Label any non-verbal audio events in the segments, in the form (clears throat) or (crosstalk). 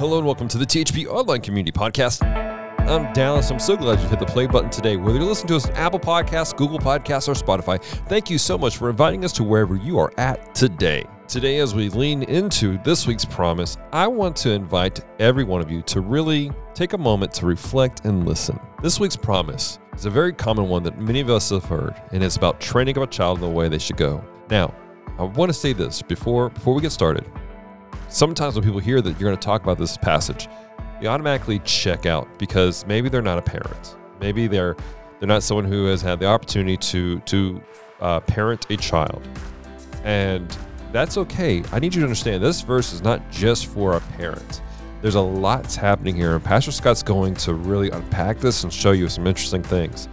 Hello and welcome to the THP Online Community Podcast. I'm Dallas. I'm so glad you hit the play button today. Whether you're listening to us on Apple Podcasts, Google Podcasts, or Spotify, thank you so much for inviting us to wherever you are at today. Today, as we lean into this week's promise, I want to invite every one of you to really take a moment to reflect and listen. This week's promise is a very common one that many of us have heard, and it's about training up a child in the way they should go. Now, I want to say this before before we get started sometimes when people hear that you're going to talk about this passage, they automatically check out because maybe they're not a parent. Maybe they're they're not someone who has had the opportunity to to uh, parent a child, and that's okay. I need you to understand this verse is not just for a parent. There's a lot happening here, and Pastor Scott's going to really unpack this and show you some interesting things.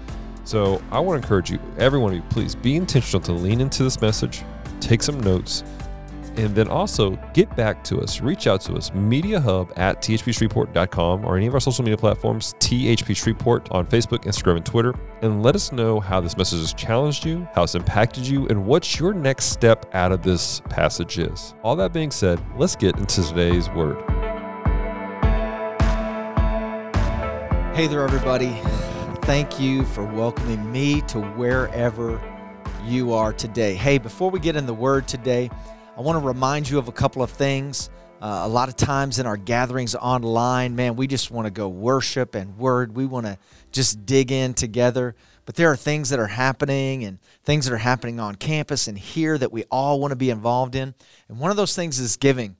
So I want to encourage you, every one of you, please be intentional to lean into this message, take some notes, and then also get back to us. Reach out to us, mediahub at thpshreveport.com or any of our social media platforms, THP Shreveport on Facebook, Instagram, and Twitter. And let us know how this message has challenged you, how it's impacted you, and what your next step out of this passage is. All that being said, let's get into today's word. Hey there, everybody. Thank you for welcoming me to wherever you are today. Hey, before we get in the word today, I want to remind you of a couple of things. Uh, a lot of times in our gatherings online, man, we just want to go worship and word. We want to just dig in together. But there are things that are happening and things that are happening on campus and here that we all want to be involved in. And one of those things is giving.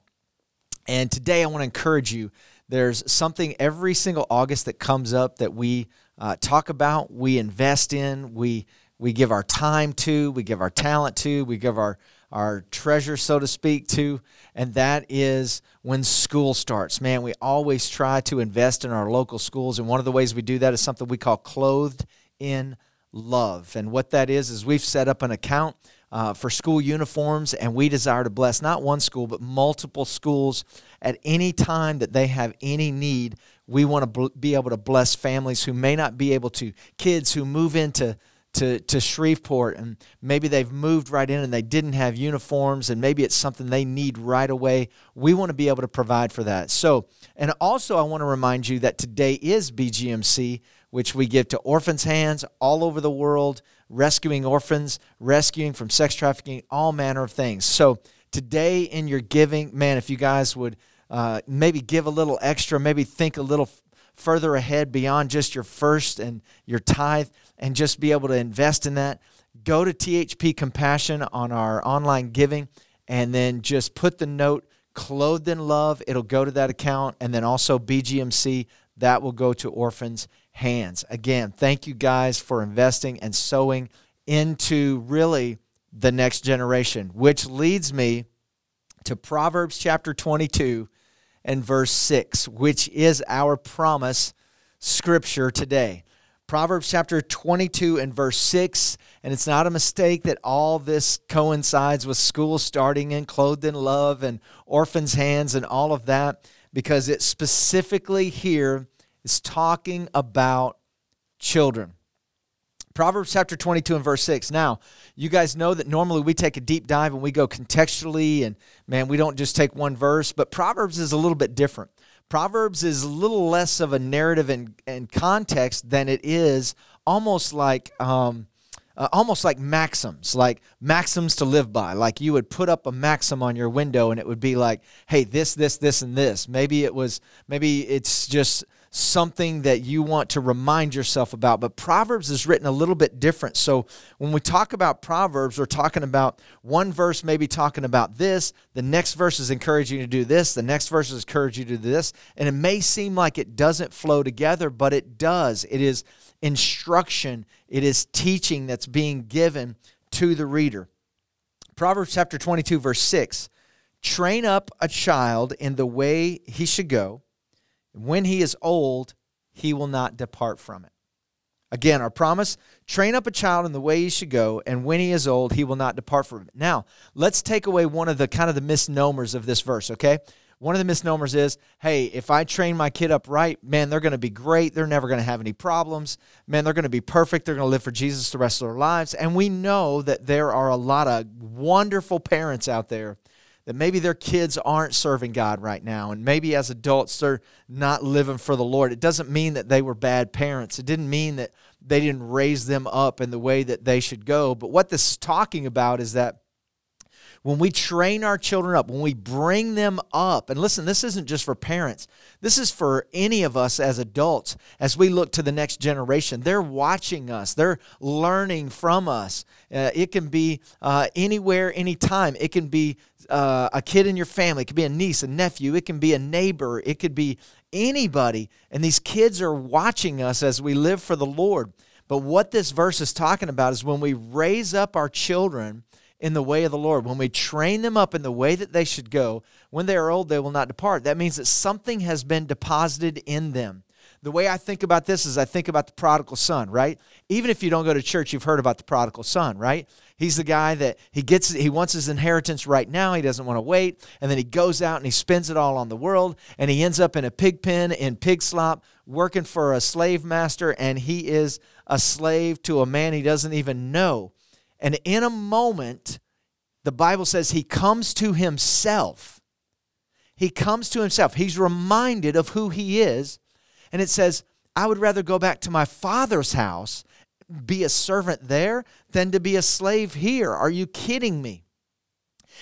And today I want to encourage you. There's something every single August that comes up that we uh, talk about, we invest in, we we give our time to, we give our talent to, we give our our treasure, so to speak, to, and that is when school starts. Man, we always try to invest in our local schools, and one of the ways we do that is something we call Clothed in Love. And what that is, is we've set up an account uh, for school uniforms, and we desire to bless not one school, but multiple schools at any time that they have any need. We want to bl- be able to bless families who may not be able to, kids who move into to, to Shreveport and maybe they've moved right in and they didn't have uniforms and maybe it's something they need right away. We want to be able to provide for that. So, and also I want to remind you that today is BGMC, which we give to orphans' hands all over the world, rescuing orphans, rescuing from sex trafficking, all manner of things. So, today in your giving, man, if you guys would uh, maybe give a little extra, maybe think a little further ahead beyond just your first and your tithe and just be able to invest in that, go to THP Compassion on our online giving and then just put the note clothed in love. It'll go to that account. And then also BGMC, that will go to orphans' hands. Again, thank you guys for investing and sowing into really the next generation, which leads me to Proverbs chapter 22 and verse 6, which is our promise scripture today. Proverbs chapter 22 and verse 6. And it's not a mistake that all this coincides with school starting and clothed in love and orphans' hands and all of that, because it specifically here is talking about children. Proverbs chapter 22 and verse 6. Now, you guys know that normally we take a deep dive and we go contextually, and man, we don't just take one verse, but Proverbs is a little bit different. Proverbs is a little less of a narrative and, and context than it is almost like um, uh, almost like maxims, like maxims to live by. Like you would put up a maxim on your window and it would be like, hey, this, this, this, and this. Maybe it was, maybe it's just something that you want to remind yourself about. But Proverbs is written a little bit different. So when we talk about Proverbs, we're talking about one verse, maybe talking about this. The next verse is encouraging you to do this. The next verse is encouraging you to do this. And it may seem like it doesn't flow together, but it does. It is instruction, it is teaching that's being given to the reader. Proverbs chapter 22, verse 6 Train up a child in the way he should go when he is old, he will not depart from it. Again, our promise train up a child in the way he should go, and when he is old, he will not depart from it. Now, let's take away one of the kind of the misnomers of this verse, okay? One of the misnomers is, hey, if I train my kid up right, man, they're going to be great. They're never going to have any problems. Man, they're going to be perfect. They're going to live for Jesus the rest of their lives. And we know that there are a lot of wonderful parents out there that maybe their kids aren't serving God right now, and maybe as adults they're not living for the Lord. It doesn't mean that they were bad parents. It didn't mean that they didn't raise them up in the way that they should go. But what this is talking about is that when we train our children up, when we bring them up, and listen, this isn't just for parents, this is for any of us as adults as we look to the next generation. They're watching us, they're learning from us. Uh, it can be uh, anywhere, anytime. It can be uh, a kid in your family, it could be a niece, a nephew, it can be a neighbor, it could be anybody. And these kids are watching us as we live for the Lord. But what this verse is talking about is when we raise up our children in the way of the Lord, when we train them up in the way that they should go, when they are old, they will not depart. That means that something has been deposited in them. The way I think about this is I think about the prodigal son, right? Even if you don't go to church, you've heard about the prodigal son, right? He's the guy that he gets he wants his inheritance right now. He doesn't want to wait, and then he goes out and he spends it all on the world, and he ends up in a pig pen in pig slop working for a slave master and he is a slave to a man he doesn't even know. And in a moment, the Bible says he comes to himself. He comes to himself. He's reminded of who he is. And it says, I would rather go back to my father's house, be a servant there, than to be a slave here. Are you kidding me?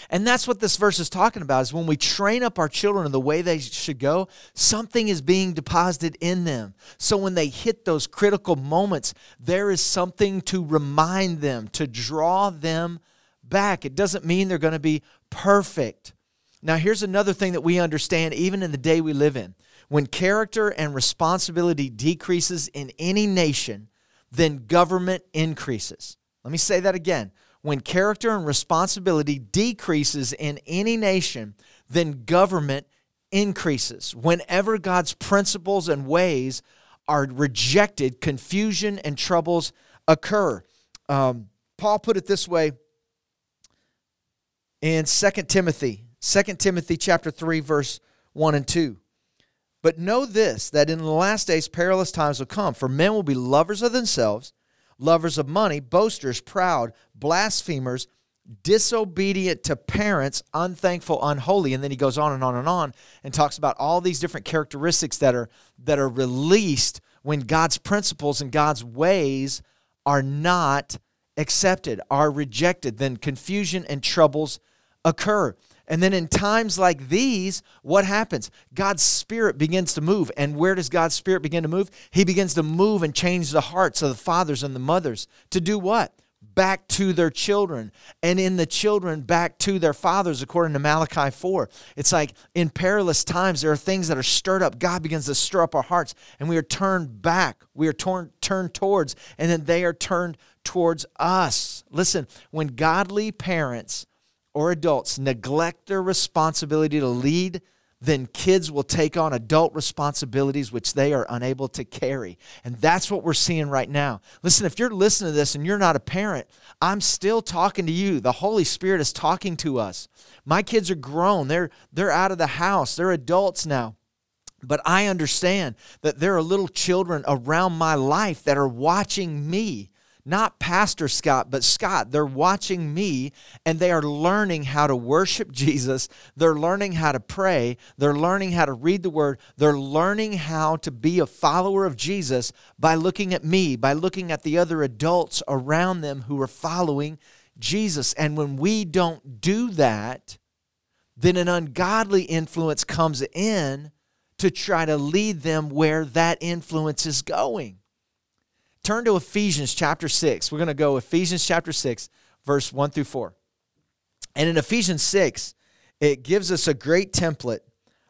And that's what this verse is talking about is when we train up our children in the way they should go, something is being deposited in them. So when they hit those critical moments, there is something to remind them, to draw them back. It doesn't mean they're going to be perfect. Now, here's another thing that we understand even in the day we live in. When character and responsibility decreases in any nation, then government increases. Let me say that again when character and responsibility decreases in any nation, then government increases. Whenever God's principles and ways are rejected, confusion and troubles occur. Um, Paul put it this way in 2 Timothy, 2 Timothy chapter 3, verse 1 and 2. But know this, that in the last days perilous times will come, for men will be lovers of themselves lovers of money, boasters, proud, blasphemers, disobedient to parents, unthankful, unholy. And then he goes on and on and on and talks about all these different characteristics that are that are released when God's principles and God's ways are not accepted, are rejected. Then confusion and troubles occur. And then in times like these, what happens? God's Spirit begins to move. And where does God's Spirit begin to move? He begins to move and change the hearts of the fathers and the mothers to do what? Back to their children, and in the children back to their fathers, according to Malachi 4. It's like in perilous times, there are things that are stirred up. God begins to stir up our hearts, and we are turned back. We are torn, turned towards, and then they are turned towards us. Listen, when godly parents or adults neglect their responsibility to lead, then kids will take on adult responsibilities which they are unable to carry. And that's what we're seeing right now. Listen, if you're listening to this and you're not a parent, I'm still talking to you. The Holy Spirit is talking to us. My kids are grown. They're they're out of the house. They're adults now. But I understand that there are little children around my life that are watching me not Pastor Scott, but Scott. They're watching me and they are learning how to worship (laughs) Jesus. They're learning how to pray. They're learning how to read the word. They're learning how to be a follower of Jesus by looking at me, by looking at the other adults around them who are following Jesus. And when we don't do that, then an ungodly influence comes in to try to lead them where that influence is going turn to Ephesians chapter 6. We're going to go Ephesians chapter 6, verse 1 through 4. And in Ephesians 6, it gives us a great template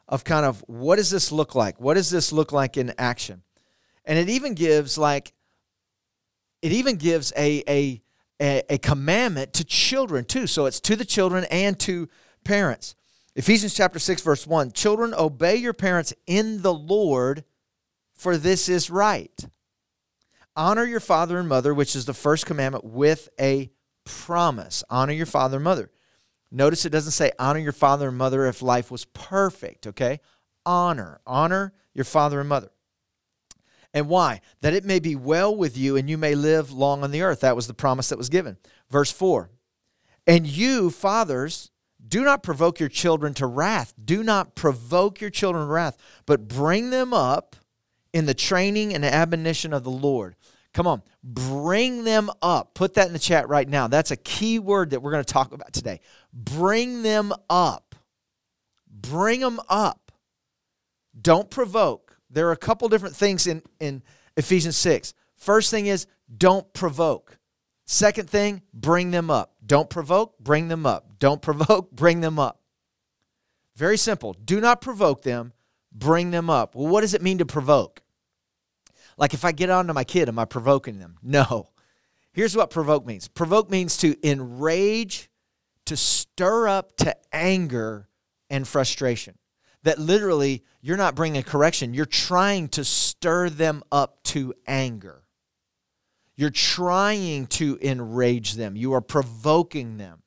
of kind of what does this look like? What does this look like in action? And it even gives like it even gives a a a, commandment to children too. So it's to the children and to parents. Ephesians chapter 6 verse 1, children obey your parents in the Lord for this is right. Honor your father and mother, which is the first commandment, with a promise. Honor your father and mother. Notice it doesn't say honor your father and mother if life was perfect, okay? Honor. Honor your father and mother. And why? That it may be well with you and you may live long on the earth. That was the promise that was given. Verse 4 And you, fathers, Do not provoke your children to wrath. Do not provoke your children to wrath, but bring them up in the training and admonition of the Lord. Come on, bring them up. Put that in the chat right now. That's a key word that we're going to talk about today. Bring them up. Bring them up. Don't provoke. There are a couple different things in, in Ephesians 6. First thing is don't provoke. Second thing, bring them up. Don't provoke, bring them up. Don't (laughs) provoke, bring them up. Very simple. Do not provoke them, bring them up. Well, what does it mean to provoke? Like if I get on to my kid, am I provoking them? No. Here's what provoke means provoke means to enrage, to stir up to anger and frustration. That literally, you're not bringing correction, you're trying to stir them up to anger. You're trying to enrage them, you are provoking them.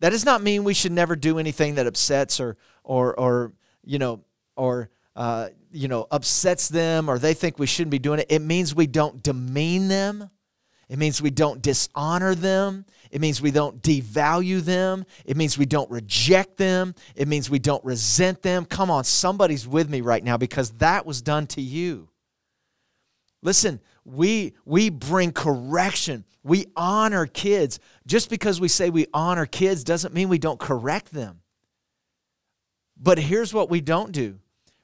That does not mean we should never do anything that upsets or, or, or you know, or uh, you know, upsets them or they think we shouldn't be doing it. It means we don't demean them. It means we don't dishonor them. It means we don't devalue them. It means we don't reject them. It means we don't resent them. Come on, somebody's with me right now because that was done to you. Listen, we we bring correction. We honor kids. Just because we say we honor kids doesn't mean we don't correct them. But here's what we don't do.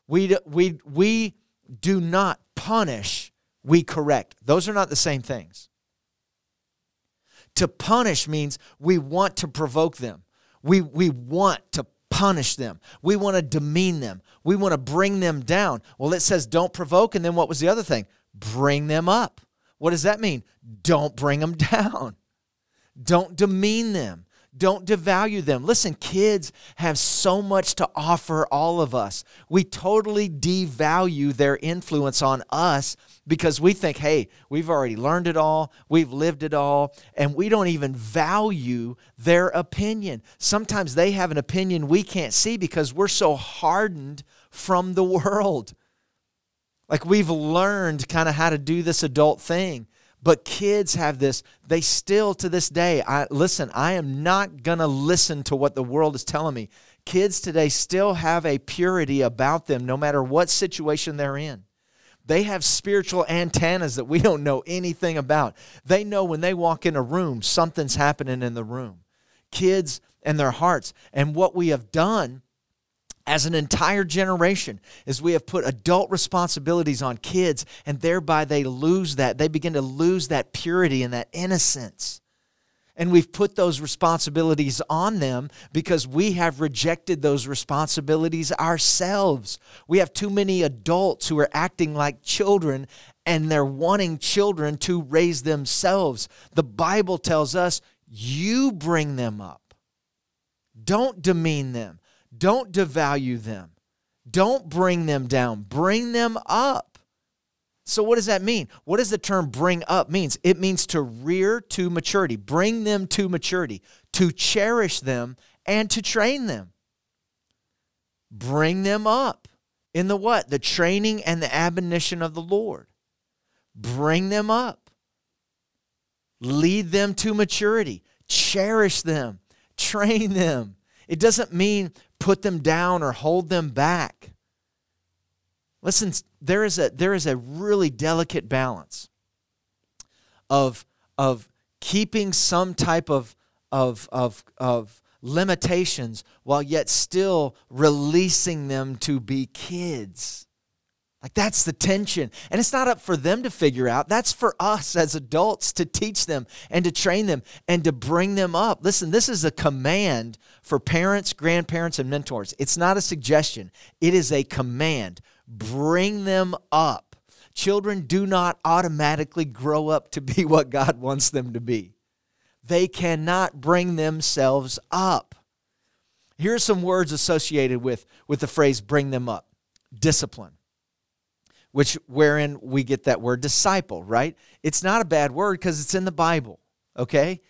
We, we, we do not punish, we correct. Those are not the same things. To punish means we want to provoke them. We, we want to punish them. We want to demean them. We want to bring them down. Well, it says don't provoke, and then what was the other thing? Bring them up. What does that mean? Don't bring them (laughs) down. Don't demean them. Don't devalue them. Listen, kids have so much to offer all of us. We totally devalue their influence on us because we think, hey, we've already learned it all, we've lived it all, and we don't even value their opinion. Sometimes they have an opinion we can't see because we're so hardened from the (laughs) world. Like we've learned kind of how to do this adult thing. But kids have this, they still to this day, I listen, I am not going to listen to what the world is telling me. Kids today still have a purity about them no matter what situation they're in. They have spiritual antennas that we (laughs) don't know anything about. They know when they walk in a room, something's happening in the room. Kids and their hearts. And what we have done as an entire generation is we have put adult responsibilities on kids and thereby they lose that they begin to lose that purity and that innocence. And we've put those responsibilities on them because we have rejected those responsibilities ourselves. We have too many adults who are acting like children and they're wanting children to raise themselves. The bible tells us you bring them up. Don't demean them don't devalue them. Don't bring them down. Bring them up. So what does that mean? What does the term bring up means? It means to rear to maturity. Bring them to maturity, to cherish them and to train them. Bring them up in the what? The training and the admonition of the Lord. Bring them up. Lead them to maturity. Cherish them. Train them. It doesn't mean put them down or hold them back. Listen, there is a, there is a really delicate balance of, of keeping some type of, of, of, of limitations while yet still releasing them to be kids. Like that's the tension. And it's not up for them to figure out. That's for us as adults to teach them and to train them and to bring them up. Listen, this is a command for parents, grandparents, and mentors. It's not a suggestion, it is a command. Bring them up. Children do not automatically grow up to be (laughs) what God wants them to be, they cannot bring themselves up. Here are some words associated with, with the phrase bring them up discipline which wherein we get that word disciple, right? It's not a bad word because it's in the Bible, okay?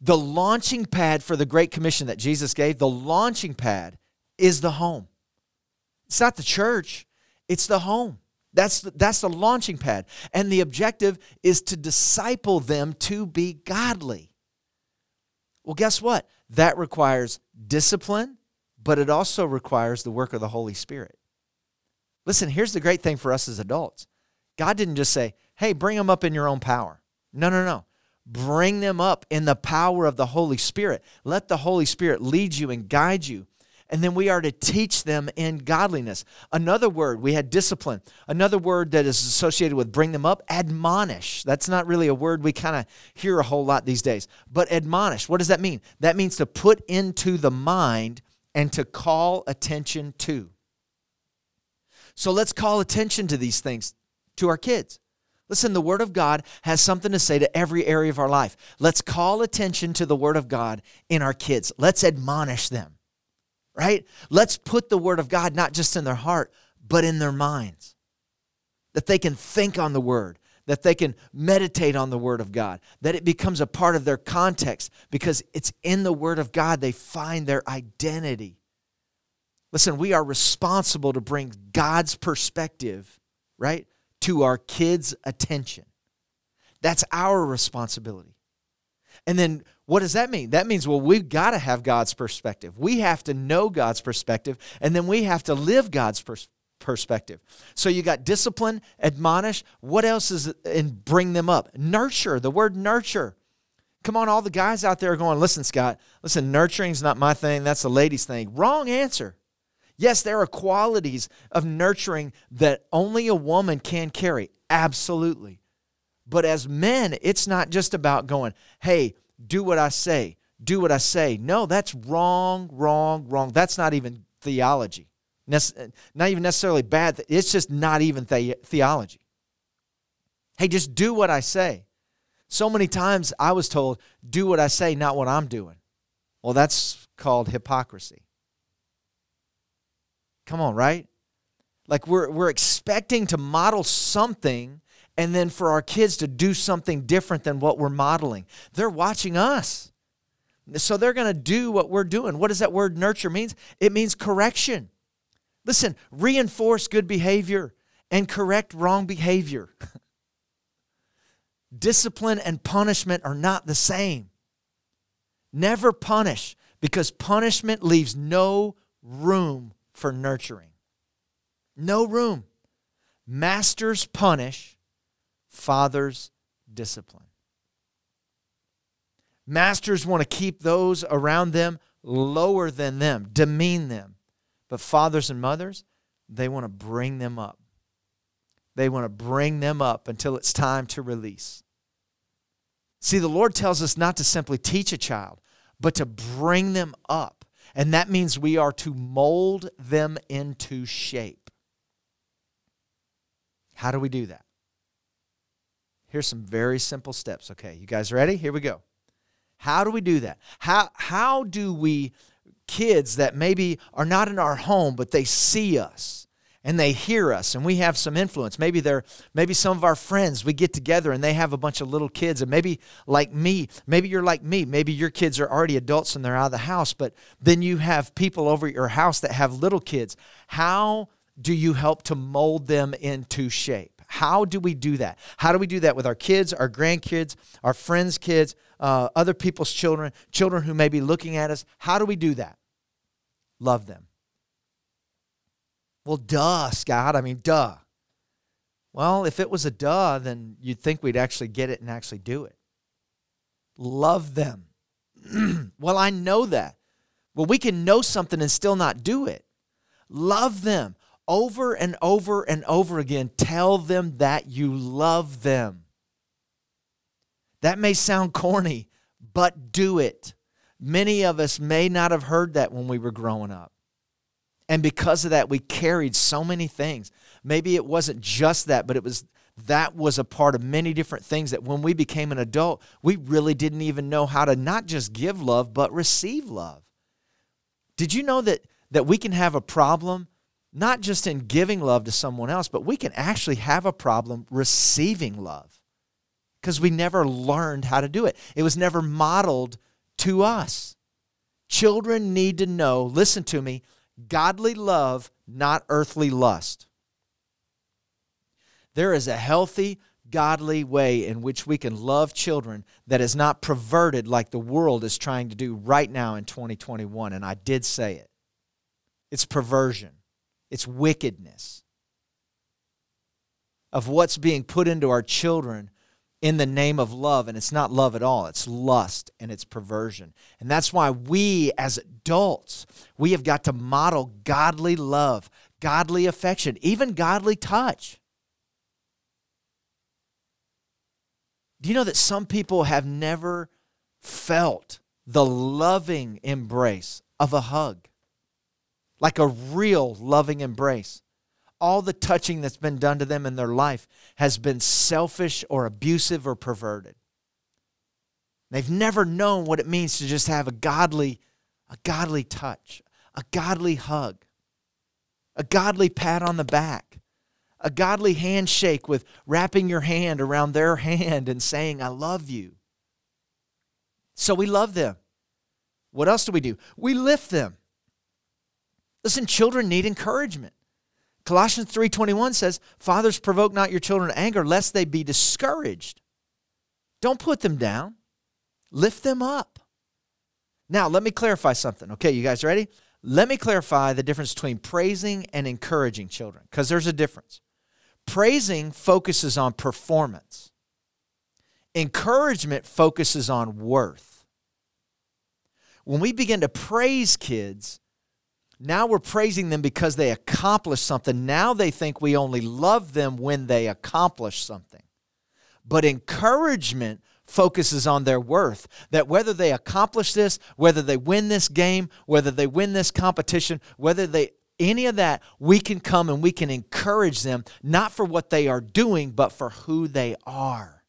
The launching pad for the Great Commission that Jesus gave, the launching pad is the home. It's not the church, it's the home. That's the, that's the launching pad. And the objective is to disciple them to be godly. Well, guess what? That requires discipline, but it also requires the work of the Holy Spirit. Listen, here's the great thing for us as adults God didn't just say, hey, bring them up in your own power. No, no, no. Bring them up in the power of the Holy Spirit. Let the Holy Spirit lead you and guide you. And then we are to teach them in godliness. Another word, we had discipline. Another word that is associated with bring them up, admonish. That's not really a word we kind of hear a whole lot these days. But admonish, what does that mean? That means to put into the mind and to call attention to. So let's call attention to these things to our kids. Listen, the Word of God has something to say to every area of our life. Let's call attention to the Word of God in our kids. Let's admonish them, right? Let's put the Word of God not just in their heart, but in their minds. That they can think on the Word, that they can meditate on the Word of God, that it becomes a part of their context because it's in the Word of God they find their identity. Listen, we are responsible to bring God's perspective, right? to our kids' attention. That's our responsibility. And then what does that mean? That means, well, we've got to have God's perspective. We have to know God's perspective, and then we have to live God's pers- perspective. So you got discipline, admonish. What else is and bring them up? Nurture, the word nurture. Come on, all the guys out there are going, listen, Scott, listen, nurturing's not my thing. That's the lady's thing. Wrong answer. Yes, there are qualities of nurturing that only a woman can carry. Absolutely. But as men, it's not just about going, hey, do what I say, do what I say. No, that's wrong, wrong, wrong. That's not even theology. Not even necessarily bad. It's just not even the- theology. Hey, just do what I say. So many times I was told, do what I say, not what I'm doing. Well, that's called hypocrisy. Come on, right? Like we're, we're expecting to model something and then for our kids to do something different than what we're modeling. They're watching us. So they're going to do what we're doing. What does that word nurture means? It means correction. Listen, reinforce good behavior and correct wrong behavior. (laughs) Discipline and punishment are not the same. Never punish because punishment leaves no room for nurturing. No room. Masters punish, fathers discipline. Masters want to keep those around them lower than them, demean them. But fathers and mothers, they want to bring them up. They want to bring them up until it's time to release. See, the Lord tells us not to simply teach a child, but to bring them up and that means we are to mold them into shape. How do we do that? Here's some very simple steps. Okay, you guys ready? Here we go. How do we do that? How, how do we, kids that maybe are not in our home, but they see us? And they hear us and we have some influence. Maybe they're maybe some of our friends we get together and they have a bunch of little kids and maybe like me maybe you're like me maybe your kids are already adults and they're out of the house but then you have people over at your house that have little kids. How do you help to mold them into shape? How do we do that? How do we do that with our kids our grandkids our friends kids uh, other people's children children who may be looking at us? How do we do that? Love them well, duh, Scott. I mean, duh. Well, if it was a duh, then you'd think we'd actually get it and actually do it. Love them. (clears throat) well, I know that. Well, we can know something and still not do it. Love them over and over and over again. Tell them that you love them. That may sound corny, but do it. Many of us may not have heard that when we were growing up. And because of that, we carried so many things. Maybe it wasn't just that, but it was that was a part of many different things that when we became an adult, we really didn't even know how to not just give love, but receive love. Did you know that that we can have a problem not just in giving love to someone else, but we can actually have a problem receiving love because we never learned how to do it. It was never modeled to us. Children need to know, listen to me, godly love, not earthly lust. There is a healthy godly way in which we can love children that is not perverted like the world is trying to do right now in 2021. And I did say it it's perversion, it's wickedness of what's being put into our children in the name of love. And it's not love at all, it's lust and it's perversion. And that's why we as adults, we have got to model godly love, godly affection, even godly touch. Do you know that some people have never felt the loving embrace of a hug? Like a real loving embrace. All the touching that's been done to them in their life has been selfish or abusive or perverted. They've never known what it means to just have a godly, a godly touch, a godly hug, a godly pat on the back, a godly handshake with wrapping your hand around their (laughs) hand and saying, I love you. So we love them. What else do we do? We lift them. Listen, children need encouragement. Colossians 3:21 says, "Fathers provoke not your children to anger lest they be discouraged." Don't put them down. Lift them up. Now, let me clarify something. Okay, you guys ready? Let me clarify the difference between praising and encouraging children because there's a difference. Praising focuses on performance, encouragement focuses on worth. When we begin to praise kids, now we're praising them because they accomplished something. Now they think we only love them when they accomplish something. But encouragement focuses on their worth. That whether they accomplish this, whether they win this game, whether they win this competition, whether they any of that, we can come and we can encourage them, not for what they are doing, but for who they are,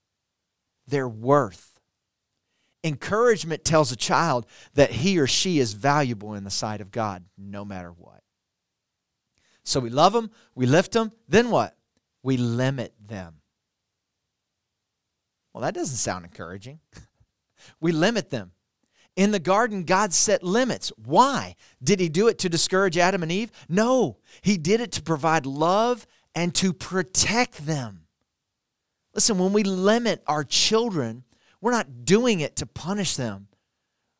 their worth. Encouragement tells a child that he or she is valuable in the sight of God, no matter what. So we love them, we lift them, then what? We limit them. Well, that doesn't sound encouraging. (laughs) we limit them. In the garden, God set limits. Why? Did he do it to discourage Adam and Eve? No, he did it to provide love and to protect them. Listen, when we limit our children, we're not doing it to punish them.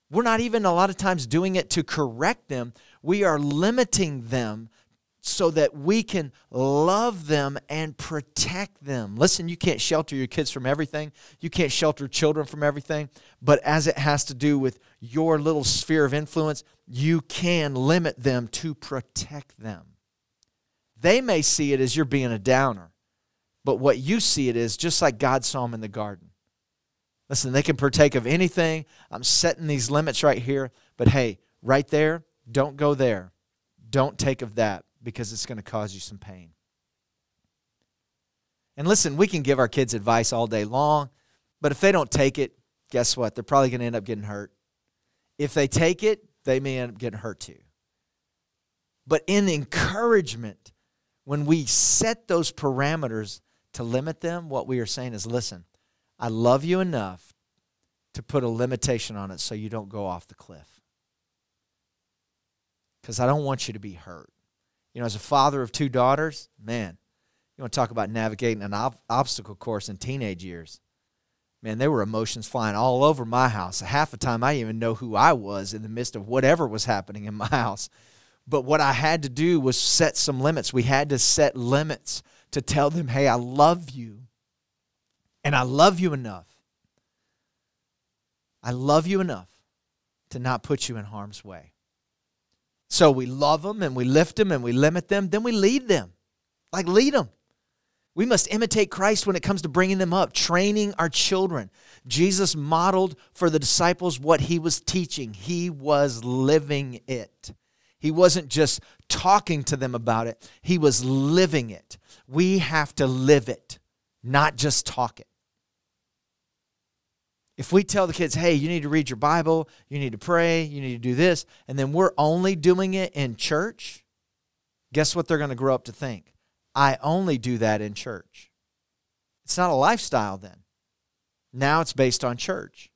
We're not even a lot of times doing it to correct them. We are limiting them so that we can love them and protect them. Listen, you can't shelter your kids from everything, you can't shelter children from everything, but as it has to do with your little sphere of influence, you can limit them to protect them. They may see it as you're being a downer, but what you see it is just like God saw him in the garden. Listen, they can partake of anything. I'm setting these limits right here, but hey, right there, don't go there. Don't take of that because it's going to cause you some pain. And listen, we can give our kids advice all day long, but if they don't take it, guess what? They're probably going to end up getting hurt. If they take it, they may end up getting hurt too. But in encouragement, when we set those parameters to limit them, what we are saying is listen, I love you enough to put a limitation on it so you don't go off the cliff. Because I don't want you to be hurt. You know, as a father of two daughters, man, you want to talk about navigating an ob- obstacle course in teenage years. Man, there were emotions flying all over my house. Half the time, I didn't even know who I was in the midst of whatever was happening in my (laughs) house. But what I had to do was set some limits. We had to set limits to tell them, hey, I love you. And I love you enough. I love you enough to not put you in harm's way. So we love them and we lift them and we limit them, then we lead them. Like, lead them. We must imitate Christ when it comes to bringing them up, training our children. Jesus modeled for the disciples what he was teaching, he was living it. He wasn't just talking to them about it, he was living it. We have to live it, not just talk it. If we tell the kids, hey, you need to read your Bible, you need to pray, you need to do this, and then we're only doing it in church, guess what they're going to grow up to think? I only do that in church. It's not a lifestyle then. Now it's based on church.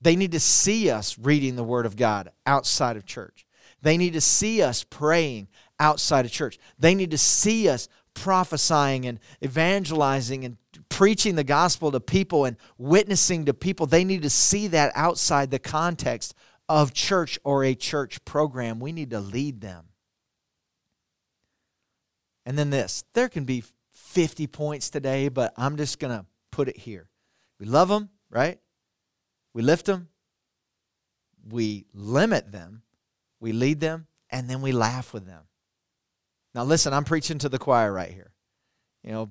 They need to see us reading the Word of God outside of church. They need to see us praying outside of church. They need to see us prophesying and evangelizing and preaching the gospel to people and witnessing to people, they need to see that outside the context of church or a church program. We need to lead them. And then this there can be 50 points today, but I'm just going to put it here. We love them, right? We lift them, we limit them, we lead them, and then we laugh with them. Now, listen, I'm preaching to the choir right here. You know,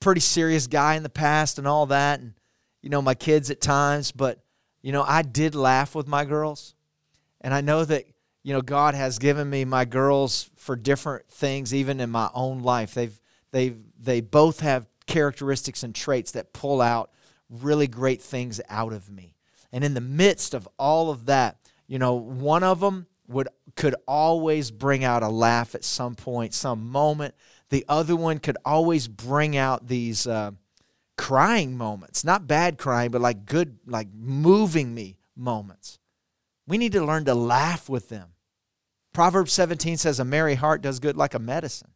pretty serious guy in the past and all that, and, you know, my kids at times, but, you know, I did laugh with my girls. And I know that, you know, God has given me my girls for different things, even in my own life. They've, they've, they both have characteristics and traits that pull out really great things out of me. And in the midst of all of that, you know, one of them would could always bring out a laugh at some point, some moment. The other one could always bring out these uh, crying moments, not bad crying, but like good, like moving me moments. We need to learn to laugh with them. Proverbs 17 says, A merry heart does good like a medicine.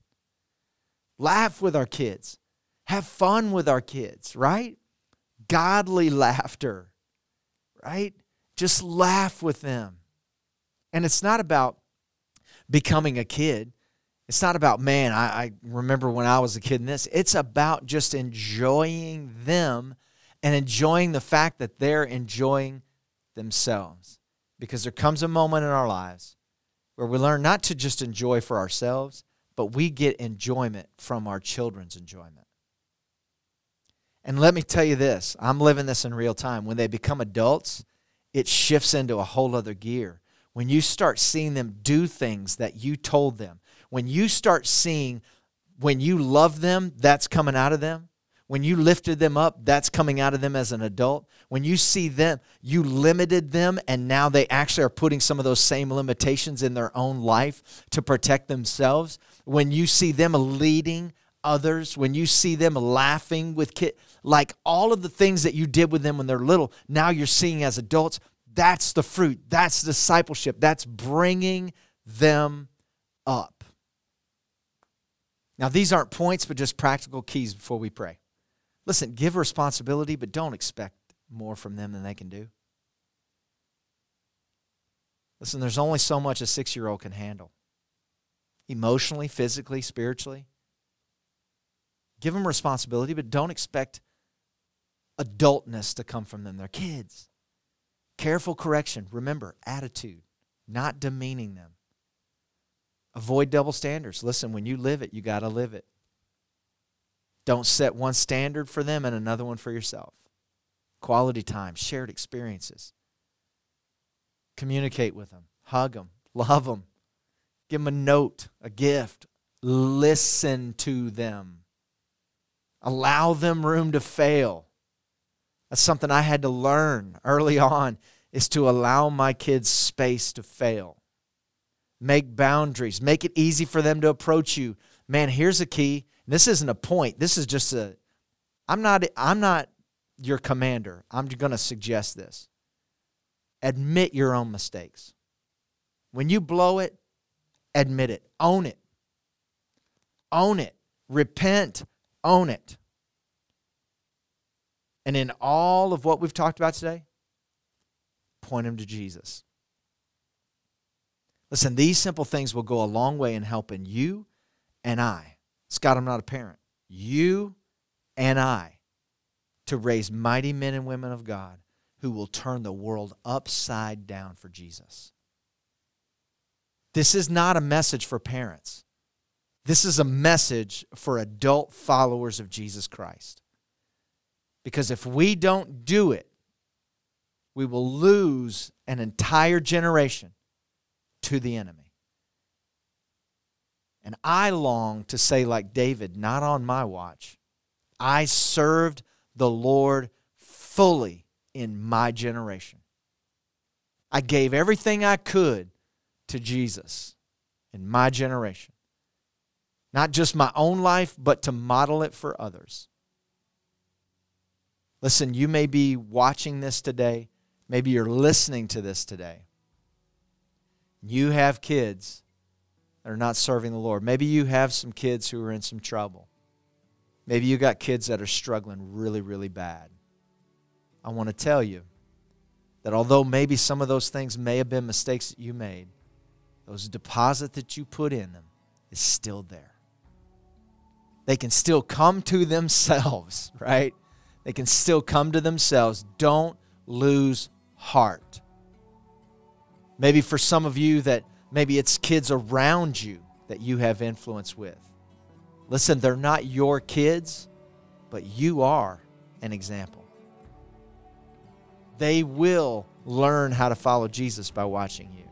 Laugh with our kids, have fun with our kids, right? Godly laughter, right? Just laugh with them. And it's not about becoming a kid. It's not about, man, I, I, remember when I was a kid in this. It's about just enjoying them and enjoying the fact that they're enjoying themselves. Because there comes a moment in our lives where we learn not to just enjoy for ourselves, but we get enjoyment from our children's enjoyment. And let me tell you this I'm living this in real time. When they become adults, it shifts into a whole other gear when you start seeing them do things that you told them, when you start seeing when you love them, that's coming out of them. When you lifted them up, that's coming out of them as an adult. When you see them, you limited them, and now they actually are putting some of those same limitations in their own life to protect themselves. When you see them leading others, when you see them laughing with kids, like all of the things that you did with them when they're little, now you're seeing as adults, that's the fruit. That's discipleship. That's bringing them up. Now, these aren't points, but just practical keys before we pray. Listen, give responsibility, but don't expect more from them than they can do. Listen, there's only so much a six year old can handle emotionally, physically, spiritually. Give them responsibility, but don't expect adultness to come from them. They're kids. Careful correction. Remember, attitude, not demeaning them. Avoid double standards. Listen, when you live it, you got to live it. Don't set one standard for them and another one for yourself. Quality time, shared experiences. Communicate with them, hug them, love them, give them a note, a gift. Listen to them. Allow them room to fail. That's something I had to learn early on is to allow my kids space to fail. Make boundaries. Make it easy for them to approach you. Man, here's a key. This isn't a point. This is just a I'm not I'm not your commander. I'm going to suggest this. Admit your own mistakes. When you blow it, admit it. Own it. Own it. Repent. Own it. And in all of what we've talked about today, point them to Jesus. Listen, these simple things will go a long way in helping you and I. Scott, I'm not a parent. You and I to raise mighty men and women of God who will turn the world upside down for Jesus. This is not a message for parents. This is a message for adult followers of Jesus Christ. Because if we don't do it, we will lose an entire generation to the enemy. And I long to say, like David, not on my watch. I served the Lord fully in my generation. I gave everything I could to Jesus in my generation. Not just my own life, but to model it for others. Listen, you may be watching this today. Maybe you're listening to this today. You have kids that are not serving the Lord. Maybe you have some kids who are in some trouble. Maybe you got kids that are struggling really, really bad. I want to tell you that although maybe some of those things may have been mistakes that you made, those deposit that you put in them is still there. They can still come to themselves, (laughs) right? They can still come to themselves. Don't lose heart. Maybe for some of you that maybe it's kids around you that you have influence with. Listen, they're not your kids, but you are an example. They will learn how to follow Jesus by watching you.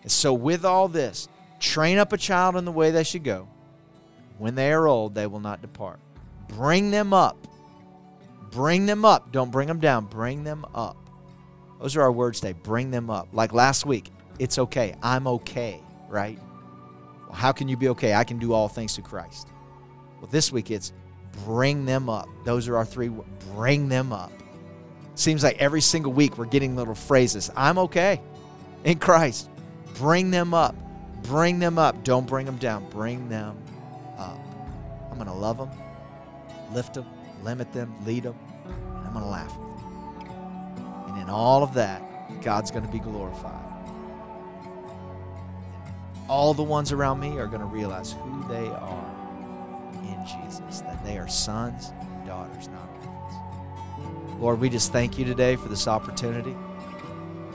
And so, with all this, train up a child in the way they should go. When they are old, they will not depart. Bring them up. Bring them up. Don't bring them down. Bring them up. Those are our words today. Bring them up. Like last week, it's okay. I'm okay, right? Well, how can you be okay? I can do all things through Christ. Well, this week it's bring them up. Those are our three. Bring them up. Seems like every single week we're getting little phrases. I'm okay in Christ. Bring them up. Bring them up. Don't bring them down. Bring them up. I'm going to love them, lift them, limit them, lead them, and I'm going to laugh. And in all of that, God's going to be glorified. All the ones around me are going to realize who they are in Jesus, that they are sons and daughters, not orphans. Lord, we just thank you today for this opportunity.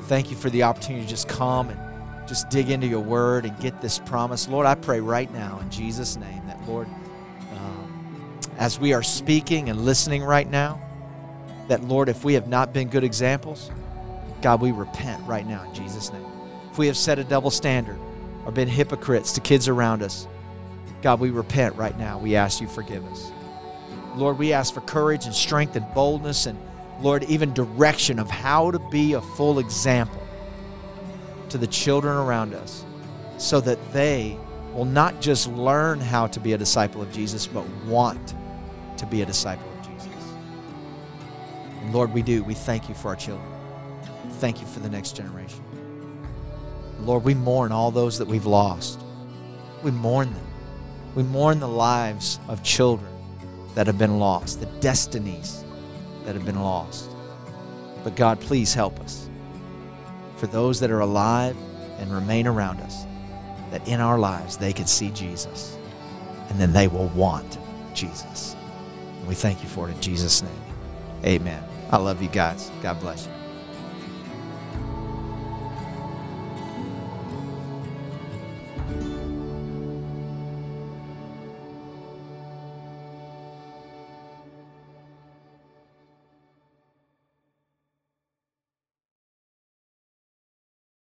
Thank you for the opportunity to just come and just dig into your word and get this promise. Lord, I pray right now in Jesus' name that, Lord, um, as we are speaking and listening right now, that, Lord, if we have not been good examples, God, we repent right now in Jesus' name. If we have set a double standard or been hypocrites to kids around us, God, we repent right now. We ask you forgive us. Lord, we ask for courage and strength and boldness and, Lord, even direction of how to be a full example to the children around us so that they will not just learn how to be a disciple of Jesus, but want to be a disciple. And Lord, we do. We thank you for our children. Thank you for the next generation. Lord, we mourn all those that we've lost. We mourn them. We mourn the lives of children that have been lost, the destinies that have been lost. But God, please help us for those that are alive and remain around us, that in our lives they can see Jesus and then they will want Jesus. And we thank you for it in Jesus' name. Amen. I love you guys. God bless you.